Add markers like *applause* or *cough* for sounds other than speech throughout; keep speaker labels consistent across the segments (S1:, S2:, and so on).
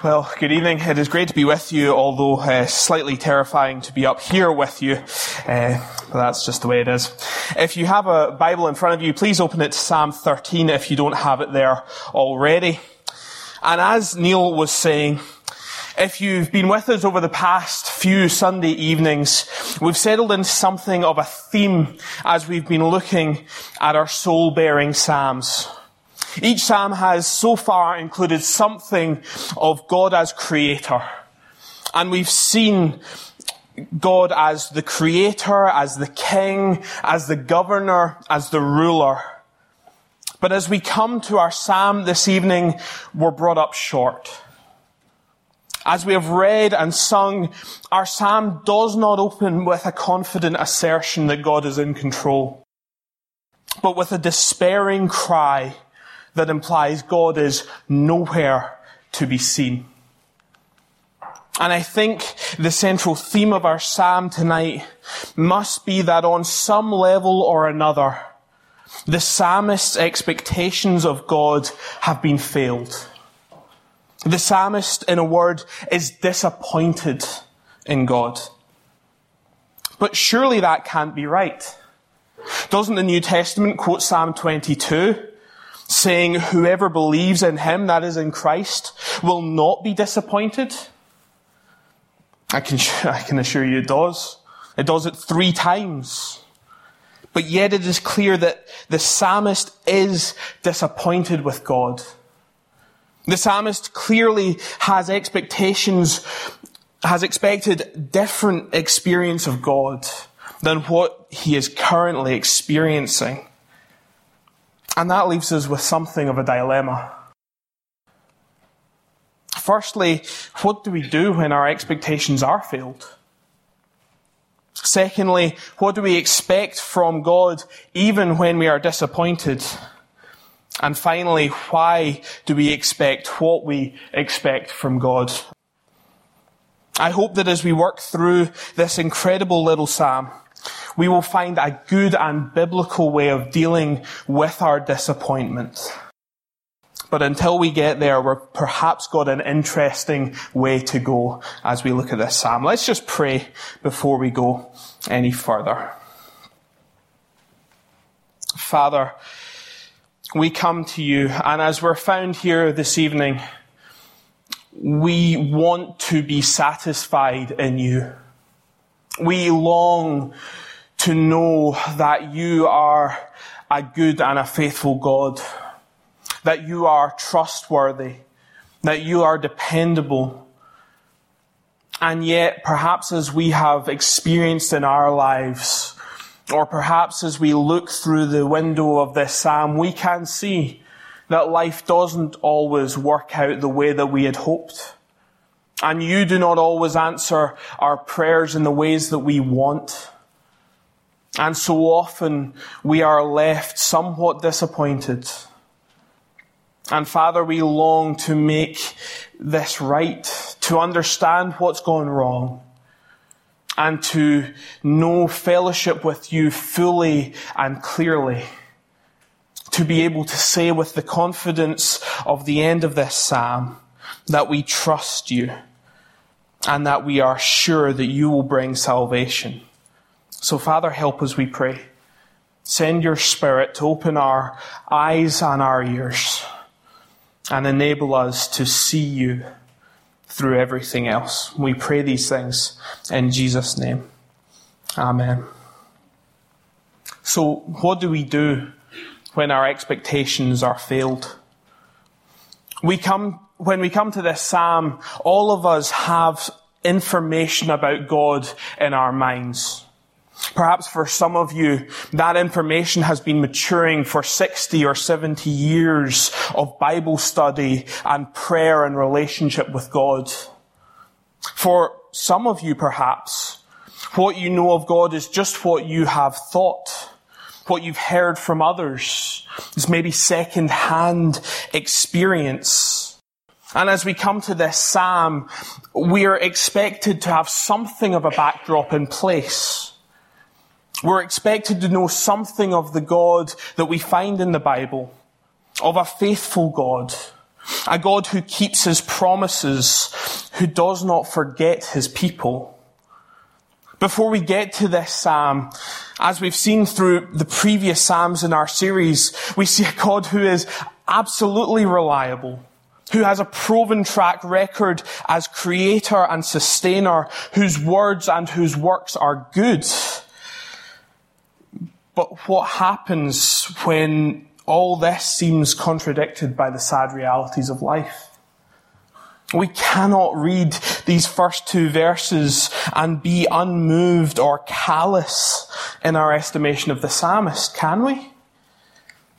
S1: Well, good evening. It is great to be with you, although uh, slightly terrifying to be up here with you. Uh, but that's just the way it is. If you have a Bible in front of you, please open it to Psalm 13 if you don't have it there already. And as Neil was saying, if you've been with us over the past few Sunday evenings, we've settled into something of a theme as we've been looking at our soul-bearing Psalms. Each psalm has so far included something of God as creator. And we've seen God as the creator, as the king, as the governor, as the ruler. But as we come to our psalm this evening, we're brought up short. As we have read and sung, our psalm does not open with a confident assertion that God is in control, but with a despairing cry that implies God is nowhere to be seen. And I think the central theme of our psalm tonight must be that on some level or another, the psalmist's expectations of God have been failed. The psalmist, in a word, is disappointed in God. But surely that can't be right. Doesn't the New Testament quote Psalm 22? Saying whoever believes in him, that is in Christ, will not be disappointed? I can, *laughs* I can assure you it does. It does it three times. But yet it is clear that the psalmist is disappointed with God. The psalmist clearly has expectations, has expected different experience of God than what he is currently experiencing. And that leaves us with something of a dilemma. Firstly, what do we do when our expectations are failed? Secondly, what do we expect from God even when we are disappointed? And finally, why do we expect what we expect from God? I hope that as we work through this incredible little psalm, we will find a good and biblical way of dealing with our disappointment. But until we get there, we've perhaps got an interesting way to go as we look at this psalm. Let's just pray before we go any further. Father, we come to you, and as we're found here this evening, we want to be satisfied in you. We long to know that you are a good and a faithful God, that you are trustworthy, that you are dependable. And yet, perhaps as we have experienced in our lives, or perhaps as we look through the window of this psalm, we can see that life doesn't always work out the way that we had hoped. And you do not always answer our prayers in the ways that we want. And so often we are left somewhat disappointed. And Father, we long to make this right, to understand what's gone wrong, and to know fellowship with you fully and clearly. To be able to say with the confidence of the end of this psalm that we trust you and that we are sure that you will bring salvation. So, Father, help us, we pray. Send your Spirit to open our eyes and our ears and enable us to see you through everything else. We pray these things in Jesus' name. Amen. So, what do we do when our expectations are failed? We come, when we come to this psalm, all of us have information about God in our minds. Perhaps for some of you, that information has been maturing for 60 or 70 years of Bible study and prayer and relationship with God. For some of you, perhaps, what you know of God is just what you have thought, what you've heard from others. It's maybe second-hand experience. And as we come to this psalm, we are expected to have something of a backdrop in place. We're expected to know something of the God that we find in the Bible, of a faithful God, A God who keeps his promises, who does not forget his people. Before we get to this psalm, as we've seen through the previous psalms in our series, we see a God who is absolutely reliable, who has a proven track record as creator and sustainer, whose words and whose works are good. But what happens when all this seems contradicted by the sad realities of life? We cannot read these first two verses and be unmoved or callous in our estimation of the psalmist, can we?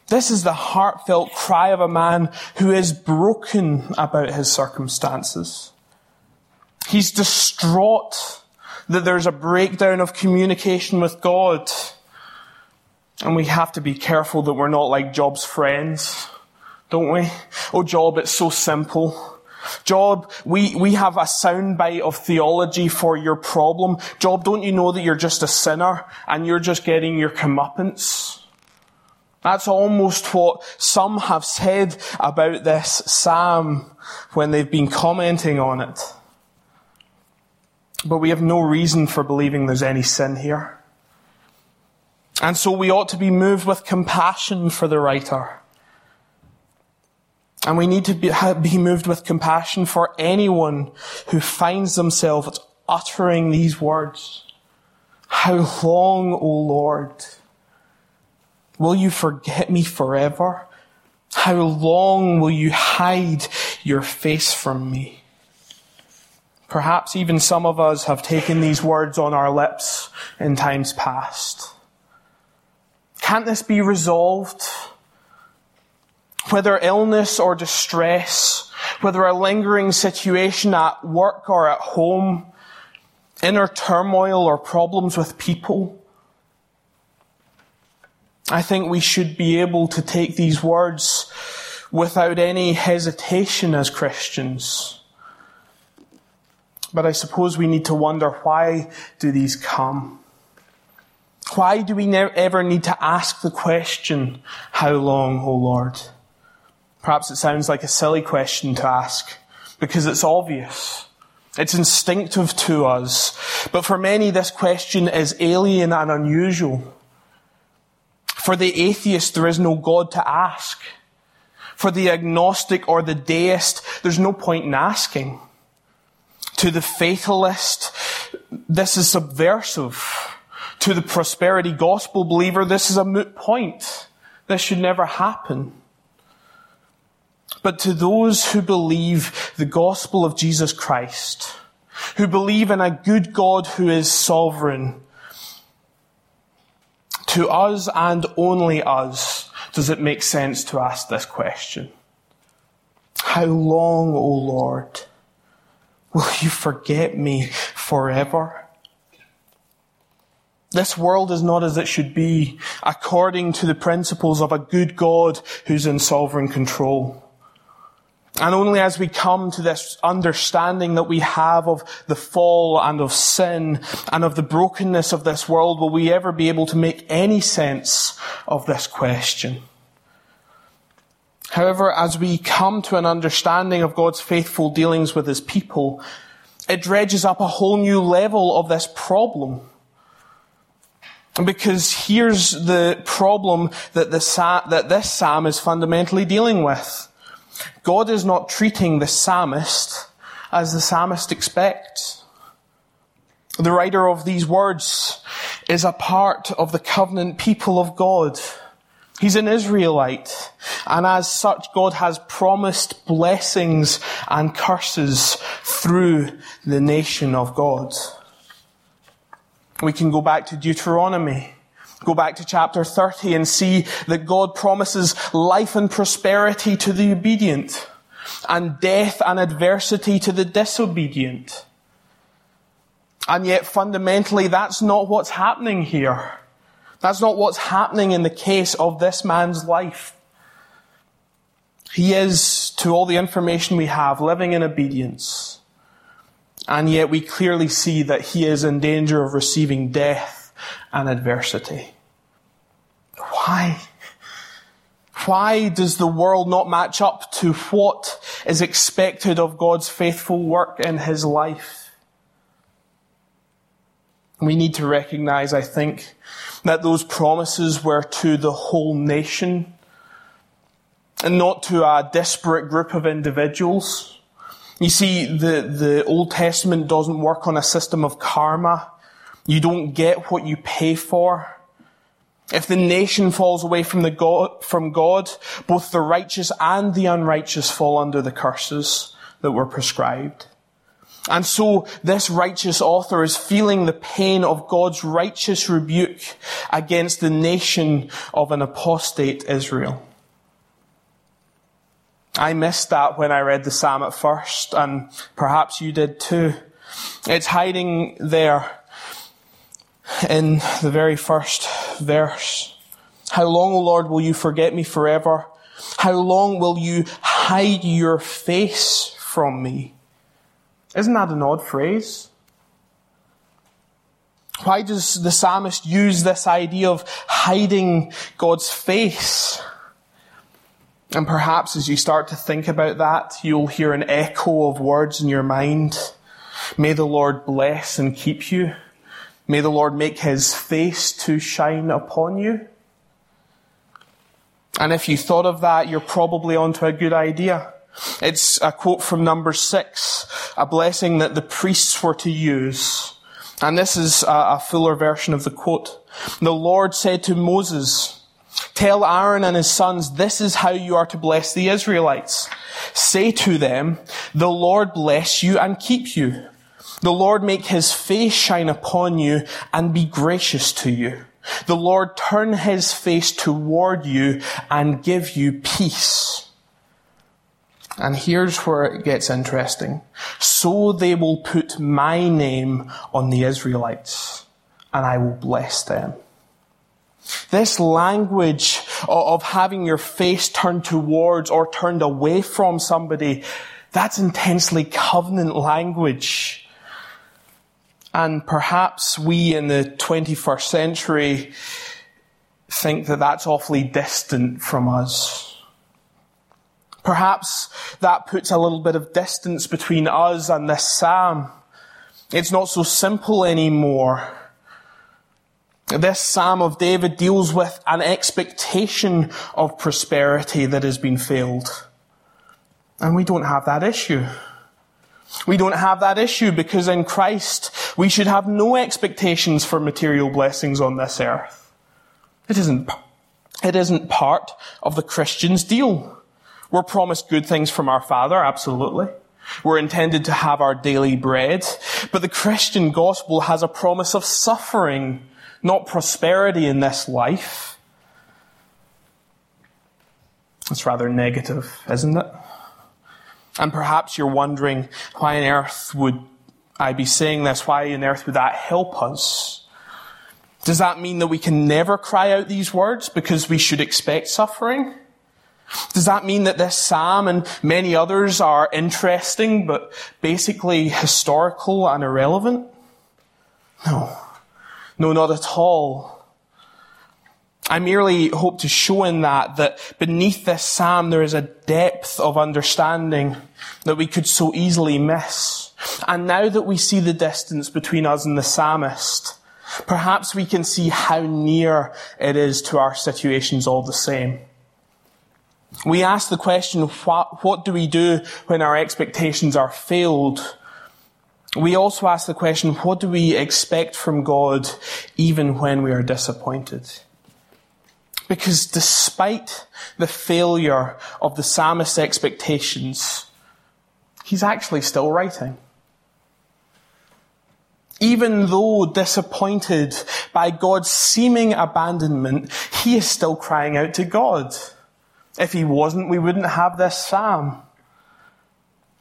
S1: This is the heartfelt cry of a man who is broken about his circumstances. He's distraught that there's a breakdown of communication with God. And we have to be careful that we're not like Job's friends, don't we? Oh, Job, it's so simple. Job, we, we have a soundbite of theology for your problem. Job, don't you know that you're just a sinner and you're just getting your comeuppance? That's almost what some have said about this psalm when they've been commenting on it. But we have no reason for believing there's any sin here. And so we ought to be moved with compassion for the writer. And we need to be, be moved with compassion for anyone who finds themselves uttering these words. How long, O Lord? Will you forget me forever? How long will you hide your face from me? Perhaps even some of us have taken these words on our lips in times past. Can't this be resolved? Whether illness or distress, whether a lingering situation at work or at home, inner turmoil or problems with people, I think we should be able to take these words without any hesitation as Christians. But I suppose we need to wonder why do these come? Why do we ever need to ask the question, how long, O Lord? Perhaps it sounds like a silly question to ask because it's obvious. It's instinctive to us. But for many, this question is alien and unusual. For the atheist, there is no God to ask. For the agnostic or the deist, there's no point in asking. To the fatalist, this is subversive. To the prosperity gospel believer, this is a moot point. This should never happen. But to those who believe the gospel of Jesus Christ, who believe in a good God who is sovereign, to us and only us does it make sense to ask this question. How long, O Lord, will you forget me forever? This world is not as it should be according to the principles of a good God who's in sovereign control. And only as we come to this understanding that we have of the fall and of sin and of the brokenness of this world will we ever be able to make any sense of this question. However, as we come to an understanding of God's faithful dealings with His people, it dredges up a whole new level of this problem. Because here's the problem that, the, that this psalm is fundamentally dealing with. God is not treating the psalmist as the psalmist expects. The writer of these words is a part of the covenant people of God. He's an Israelite. And as such, God has promised blessings and curses through the nation of God. We can go back to Deuteronomy Go back to chapter 30 and see that God promises life and prosperity to the obedient and death and adversity to the disobedient. And yet fundamentally that's not what's happening here. That's not what's happening in the case of this man's life. He is, to all the information we have, living in obedience. And yet we clearly see that he is in danger of receiving death and adversity. Why? Why does the world not match up to what is expected of God's faithful work in his life? We need to recognize, I think, that those promises were to the whole nation and not to a disparate group of individuals. You see, the, the Old Testament doesn't work on a system of karma. You don't get what you pay for. If the nation falls away from the God, from God, both the righteous and the unrighteous fall under the curses that were prescribed. And so this righteous author is feeling the pain of God's righteous rebuke against the nation of an apostate Israel. I missed that when I read the psalm at first, and perhaps you did too. It's hiding there in the very first verse. How long, O Lord, will you forget me forever? How long will you hide your face from me? Isn't that an odd phrase? Why does the psalmist use this idea of hiding God's face? And perhaps as you start to think about that, you'll hear an echo of words in your mind. May the Lord bless and keep you. May the Lord make his face to shine upon you. And if you thought of that, you're probably onto a good idea. It's a quote from number six, a blessing that the priests were to use. And this is a, fuller version of the quote. The Lord said to Moses, Tell Aaron and his sons, this is how you are to bless the Israelites. Say to them, the Lord bless you and keep you. The Lord make his face shine upon you and be gracious to you. The Lord turn his face toward you and give you peace. And here's where it gets interesting. So they will put my name on the Israelites and I will bless them. This language of having your face turned towards or turned away from somebody, that's intensely covenant language. And perhaps we in the 21st century think that that's awfully distant from us. Perhaps that puts a little bit of distance between us and this psalm. It's not so simple anymore. This Psalm of David deals with an expectation of prosperity that has been failed. And we don't have that issue. We don't have that issue because in Christ we should have no expectations for material blessings on this earth. It isn't, it isn't part of the Christian's deal. We're promised good things from our Father, absolutely. We're intended to have our daily bread, but the Christian gospel has a promise of suffering, not prosperity in this life. It's rather negative, isn't it? And perhaps you're wondering, why on earth would I be saying this? Why on earth would that help us? Does that mean that we can never cry out these words because we should expect suffering? Does that mean that this psalm and many others are interesting but basically historical and irrelevant? No. No, not at all. I merely hope to show in that that beneath this psalm there is a depth of understanding that we could so easily miss. And now that we see the distance between us and the psalmist, perhaps we can see how near it is to our situations all the same. We ask the question, what, what do we do when our expectations are failed? We also ask the question, what do we expect from God even when we are disappointed? Because despite the failure of the psalmist's expectations, he's actually still writing. Even though disappointed by God's seeming abandonment, he is still crying out to God. If he wasn't, we wouldn't have this psalm.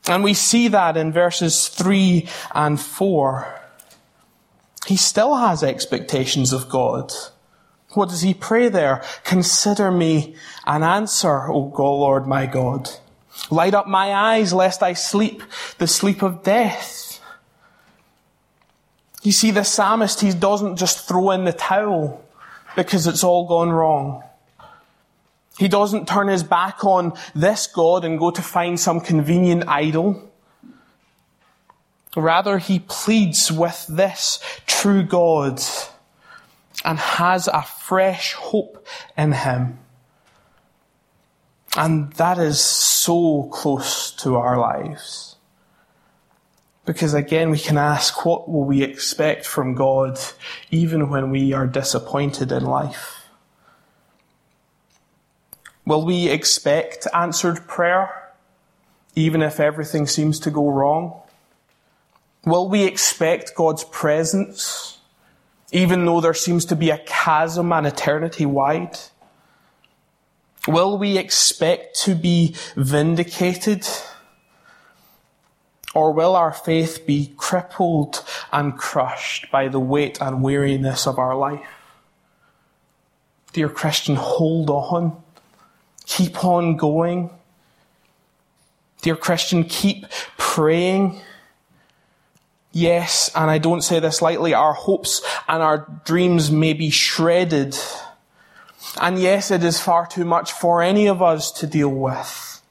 S1: And we see that in verses 3 and 4. He still has expectations of God. What does he pray there? Consider me an answer, O God, Lord my God. Light up my eyes lest I sleep the sleep of death. You see, the psalmist, he doesn't just throw in the towel because it's all gone wrong. He doesn't turn his back on this God and go to find some convenient idol. Rather, he pleads with this true God and has a fresh hope in him. And that is so close to our lives. Because again, we can ask, what will we expect from God even when we are disappointed in life? Will we expect answered prayer even if everything seems to go wrong? Will we expect God's presence even though there seems to be a chasm an eternity wide? Will we expect to be vindicated? Or will our faith be crippled and crushed by the weight and weariness of our life? Dear Christian, hold on. Keep on going. Dear Christian, keep praying. Yes, and I don't say this lightly, our hopes and our dreams may be shredded and yes, it is far too much for any of us to deal with.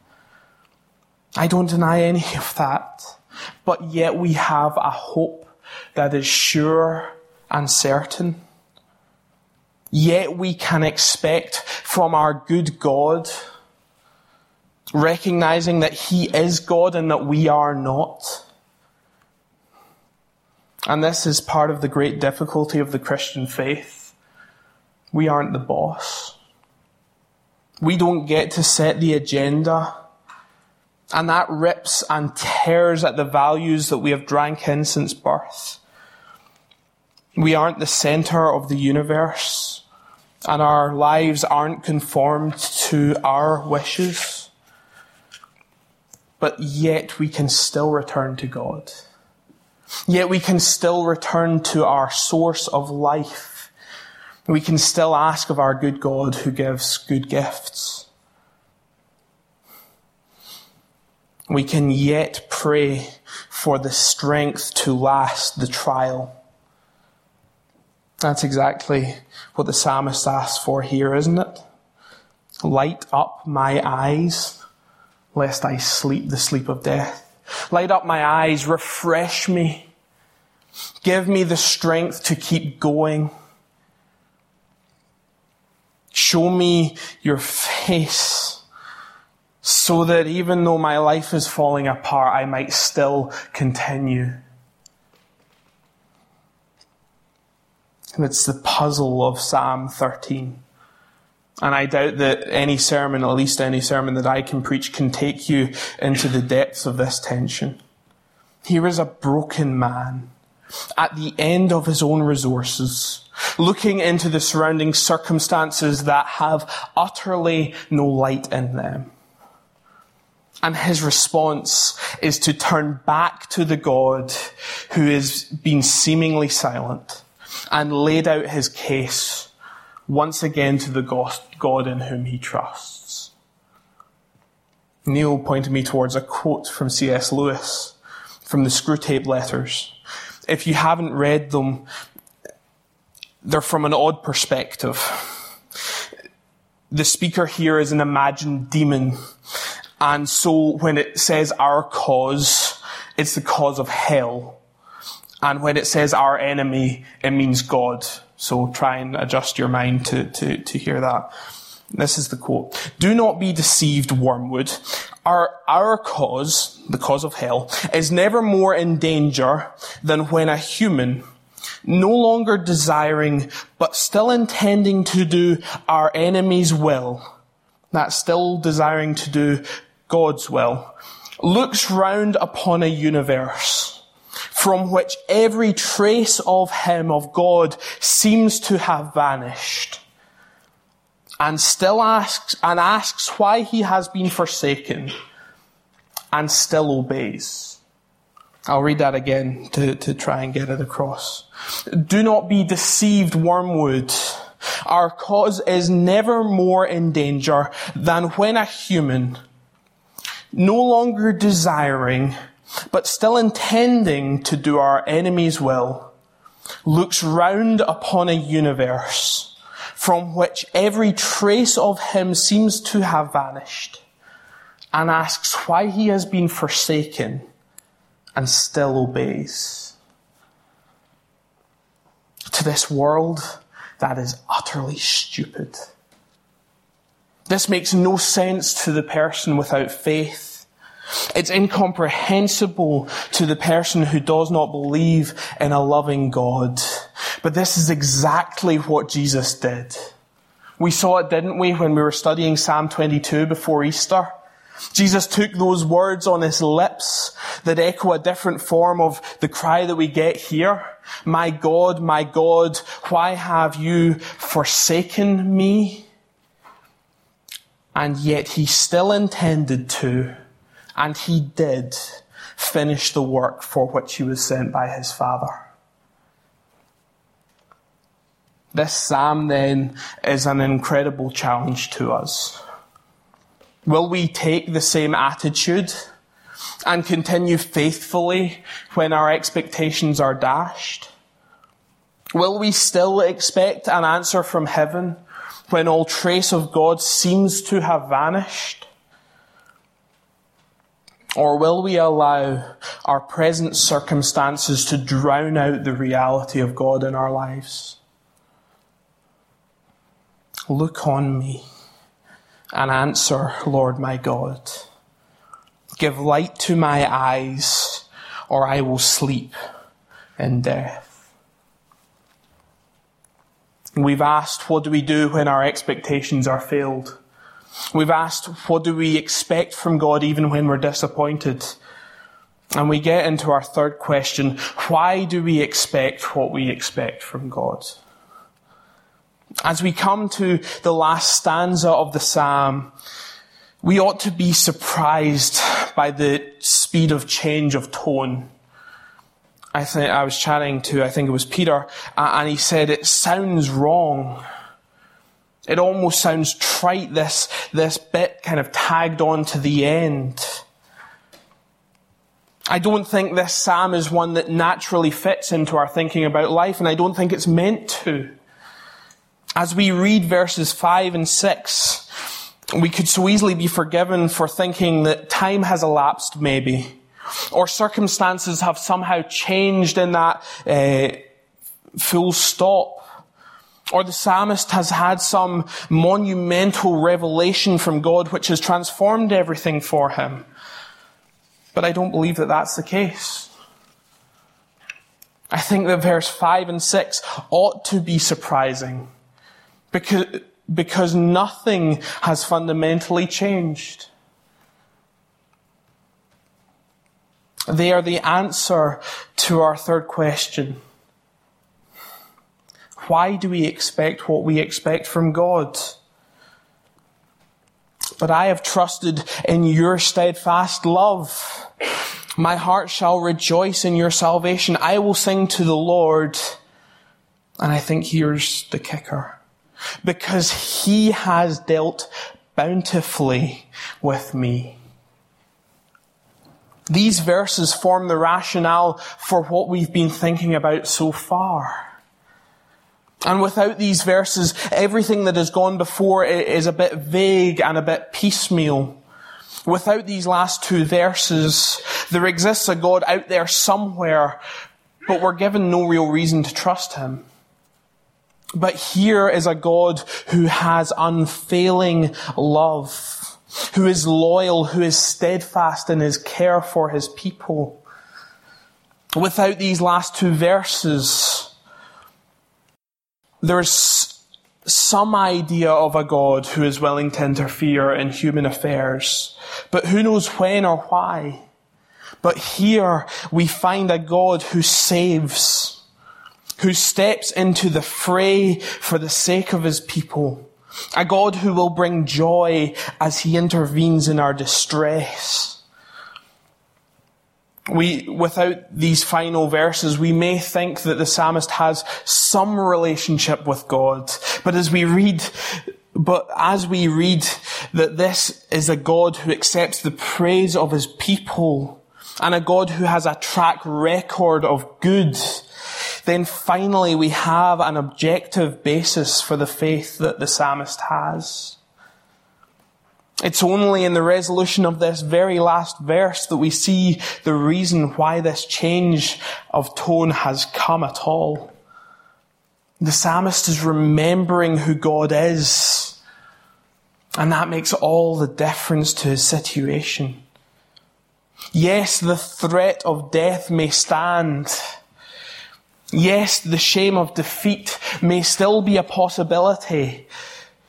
S1: I don't deny any *laughs* of that. But yet we have a hope that is sure and certain. Yet we can expect from our good God, recognizing that He is God and that we are not. And this is part of the great difficulty of the Christian faith we aren't the boss. We don't get to set the agenda. And that rips and tears at the values that we have drank in since birth. We aren't the center of the universe, and our lives aren't conformed to our wishes. But yet we can still return to God. Yet we can still return to our source of life we can still ask of our good God who gives good gifts. We can yet pray for the strength to last the trial. That's exactly what the psalmist asks for here, isn't it? Light up my eyes, lest I sleep the sleep of death. Light up my eyes, refresh me. Give me the strength to keep going. Show me your face so that even though my life is falling apart, I might still continue. And it's the puzzle of Psalm 13. And I doubt that any sermon, at least any sermon that I can preach, can take you into the depths of this tension. Here is a broken man at the end of his own resources, looking into the surrounding circumstances that have utterly no light in them. And his response is to turn back to the God who has been seemingly silent and laid out his case once again to the God in whom he trusts. Neil pointed me towards a quote from C.S. Lewis from the Screwtape Letters if you haven't read them, they're from an odd perspective. The speaker here is an imagined demon. And so when it says our cause, it's the cause of hell. And when it says our enemy, it means God. So try and adjust your mind to, to, to hear that. This is the quote. Do not be deceived, wormwood. Our, our cause, the cause of hell, is never more in danger than when a human, no longer desiring, but still intending to do our enemy's will, that still desiring to do God's will, looks round upon a universe from which every trace of him, of God, seems to have vanished and still asks, and asks why he has been forsaken and still obeys. I'll read that again to, to try and get it across. Do not be deceived, wormwood. Our cause is never more in danger than when a human, no longer desiring, but still intending to do our enemy's will, looks round upon a universe from which every trace of him seems to have vanished, and asks why he has been forsaken and still obeys. To this world that is utterly stupid. This makes no sense to the person without faith. It's incomprehensible to the person who does not believe in a loving God. But this is exactly what Jesus did. We saw it, didn't we, when we were studying Psalm 22 before Easter? Jesus took those words on his lips that echo a different form of the cry that we get here. My God, my God, why have you forsaken me? And yet he still intended to, and he did, finish the work for which he was sent by his Father. This psalm then is an incredible challenge to us. Will we take the same attitude and continue faithfully when our expectations are dashed? Will we still expect an answer from heaven when all trace of God seems to have vanished? Or will we allow our present circumstances to drown out the reality of God in our lives? Look on me and answer, Lord my God. Give light to my eyes, or I will sleep in death. We've asked, what do we do when our expectations are failed? We've asked, what do we expect from God even when we're disappointed? And we get into our third question, why do we expect what we expect from God? As we come to the last stanza of the psalm, we ought to be surprised by the speed of change of tone. I think I was chatting to, I think it was Peter, and he said it sounds wrong. It almost sounds trite, this, this bit kind of tagged on to the end. I don't think this psalm is one that naturally fits into our thinking about life, and I don't think it's meant to. As we read verses 5 and 6, we could so easily be forgiven for thinking that time has elapsed, maybe, or circumstances have somehow changed in that uh, full stop. Or the psalmist has had some monumental revelation from God which has transformed everything for him. But I don't believe that that's the case. I think that verse 5 and 6 ought to be surprising because, because nothing has fundamentally changed. They are the answer to our third question. Why do we expect what we expect from God? But I have trusted in your steadfast love. My heart shall rejoice in your salvation. I will sing to the Lord. And I think here's the kicker because he has dealt bountifully with me. These verses form the rationale for what we've been thinking about so far. And without these verses, everything that has gone before is a bit vague and a bit piecemeal. Without these last two verses, there exists a God out there somewhere, but we're given no real reason to trust him. But here is a God who has unfailing love, who is loyal, who is steadfast in his care for his people. Without these last two verses, there's some idea of a God who is willing to interfere in human affairs, but who knows when or why. But here we find a God who saves who steps into the fray for the sake of his people. A God who will bring joy as he intervenes in our distress. We, without these final verses, we may think that the psalmist has some relationship with God. But as we read, but as we read that this is a God who accepts the praise of his people and a God who has a track record of good, then finally we have an objective basis for the faith that the psalmist has. It's only in the resolution of this very last verse that we see the reason why this change of tone has come at all. The psalmist is remembering who God is. And that makes all the difference to his situation. Yes, the threat of death may stand. Yes, the shame of defeat may still be a possibility.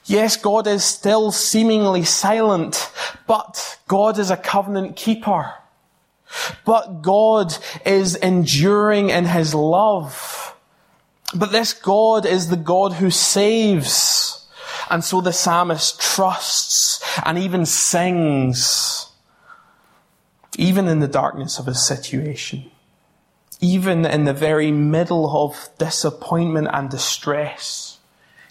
S1: Yes, God is still seemingly silent, but God is a covenant keeper. But God is enduring in His love. But this God is the God who saves. And so the psalmist trusts and even sings, even in the darkness of his situation, even in the very middle of disappointment and distress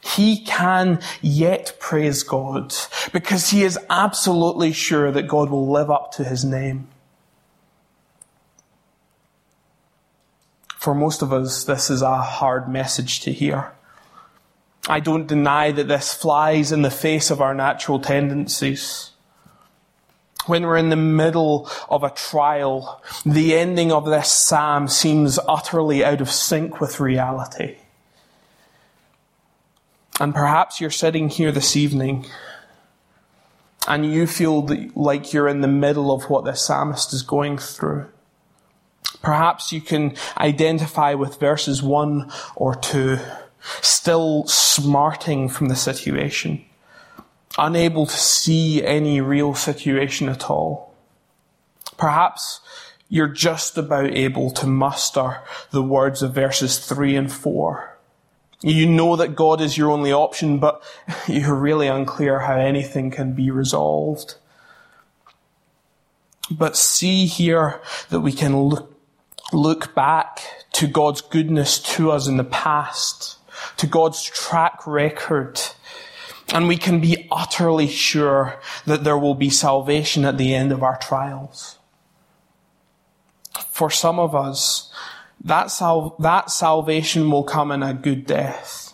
S1: he can yet praise God because he is absolutely sure that God will live up to his name. For most of us, this is a hard message to hear. I don't deny that this flies in the face of our natural tendencies. When we're in the middle of a trial, the ending of this psalm seems utterly out of sync with reality. And perhaps you're sitting here this evening and you feel like you're in the middle of what the psalmist is going through. Perhaps you can identify with verses one or two, still smarting from the situation, unable to see any real situation at all. Perhaps you're just about able to muster the words of verses three and four you know that God is your only option, but *laughs* you're really unclear how anything can be resolved. But see here that we can look, look back to God's goodness to us in the past, to God's track record, and we can be utterly sure that there will be salvation at the end of our trials. For some of us, that, sal- that salvation will come in a good death.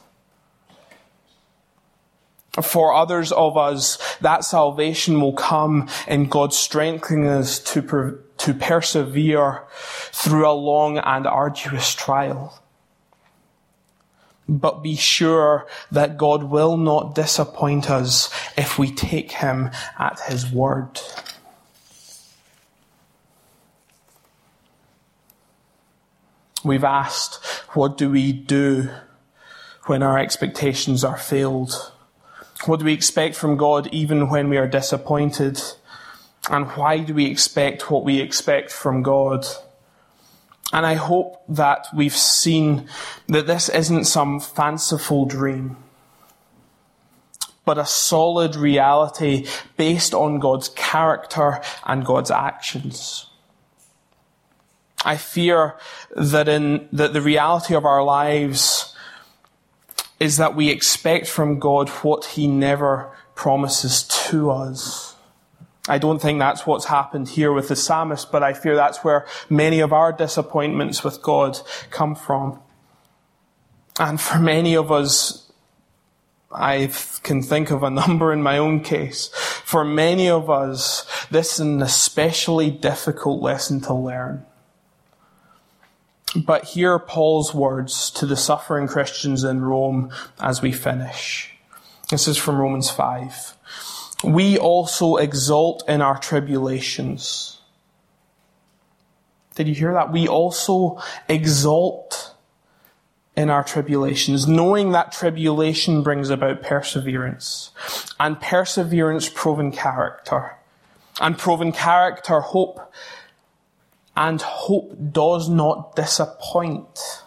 S1: For others of us, that salvation will come in God strengthening us to, per- to persevere through a long and arduous trial. But be sure that God will not disappoint us if we take Him at His word. We've asked, what do we do when our expectations are failed? What do we expect from God even when we are disappointed? And why do we expect what we expect from God? And I hope that we've seen that this isn't some fanciful dream, but a solid reality based on God's character and God's actions. I fear that in that the reality of our lives is that we expect from God what He never promises to us. I don't think that's what's happened here with the psalmist, but I fear that's where many of our disappointments with God come from. And for many of us, I can think of a number in my own case. For many of us, this is an especially difficult lesson to learn. But hear Paul's words to the suffering Christians in Rome as we finish. This is from Romans 5. We also exult in our tribulations. Did you hear that? We also exult in our tribulations, knowing that tribulation brings about perseverance, and perseverance proven character, and proven character hope, and hope does not disappoint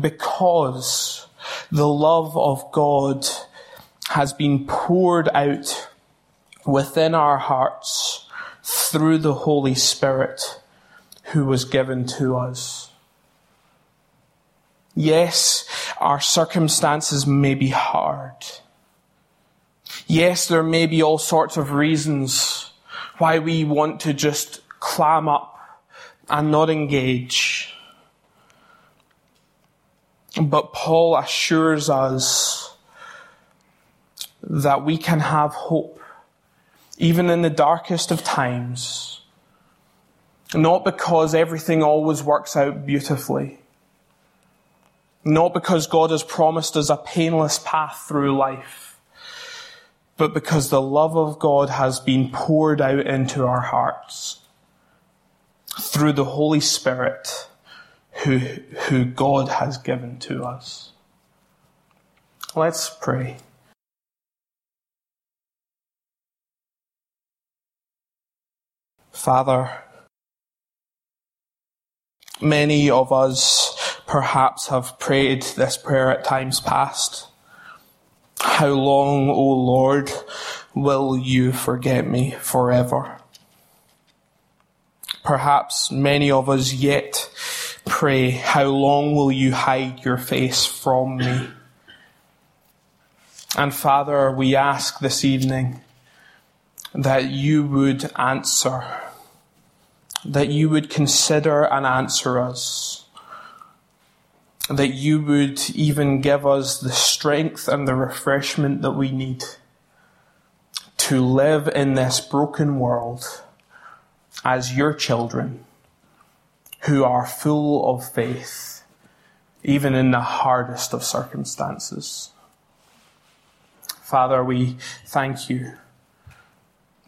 S1: because the love of God has been poured out within our hearts through the Holy Spirit who was given to us. Yes, our circumstances may be hard. Yes, there may be all sorts of reasons why we want to just clam up and not engage. But Paul assures us that we can have hope even in the darkest of times. Not because everything always works out beautifully. Not because God has promised us a painless path through life. But because the love of God has been poured out into our hearts through the Holy Spirit who, who God has given to us. Let's pray. Father, many of us perhaps have prayed this prayer at times past. How long, O Lord, will you forget me forever? Perhaps many of us yet pray, How long will you hide your face from me? And Father, we ask this evening that you would answer, that you would consider and answer us, that you would even give us the strength and the refreshment that we need to live in this broken world as your children who are full of faith, even in the hardest of circumstances. Father, we thank you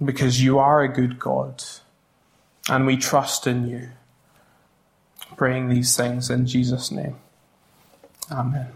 S1: because you are a good God and we trust in you. Praying these things in Jesus' name. Amen.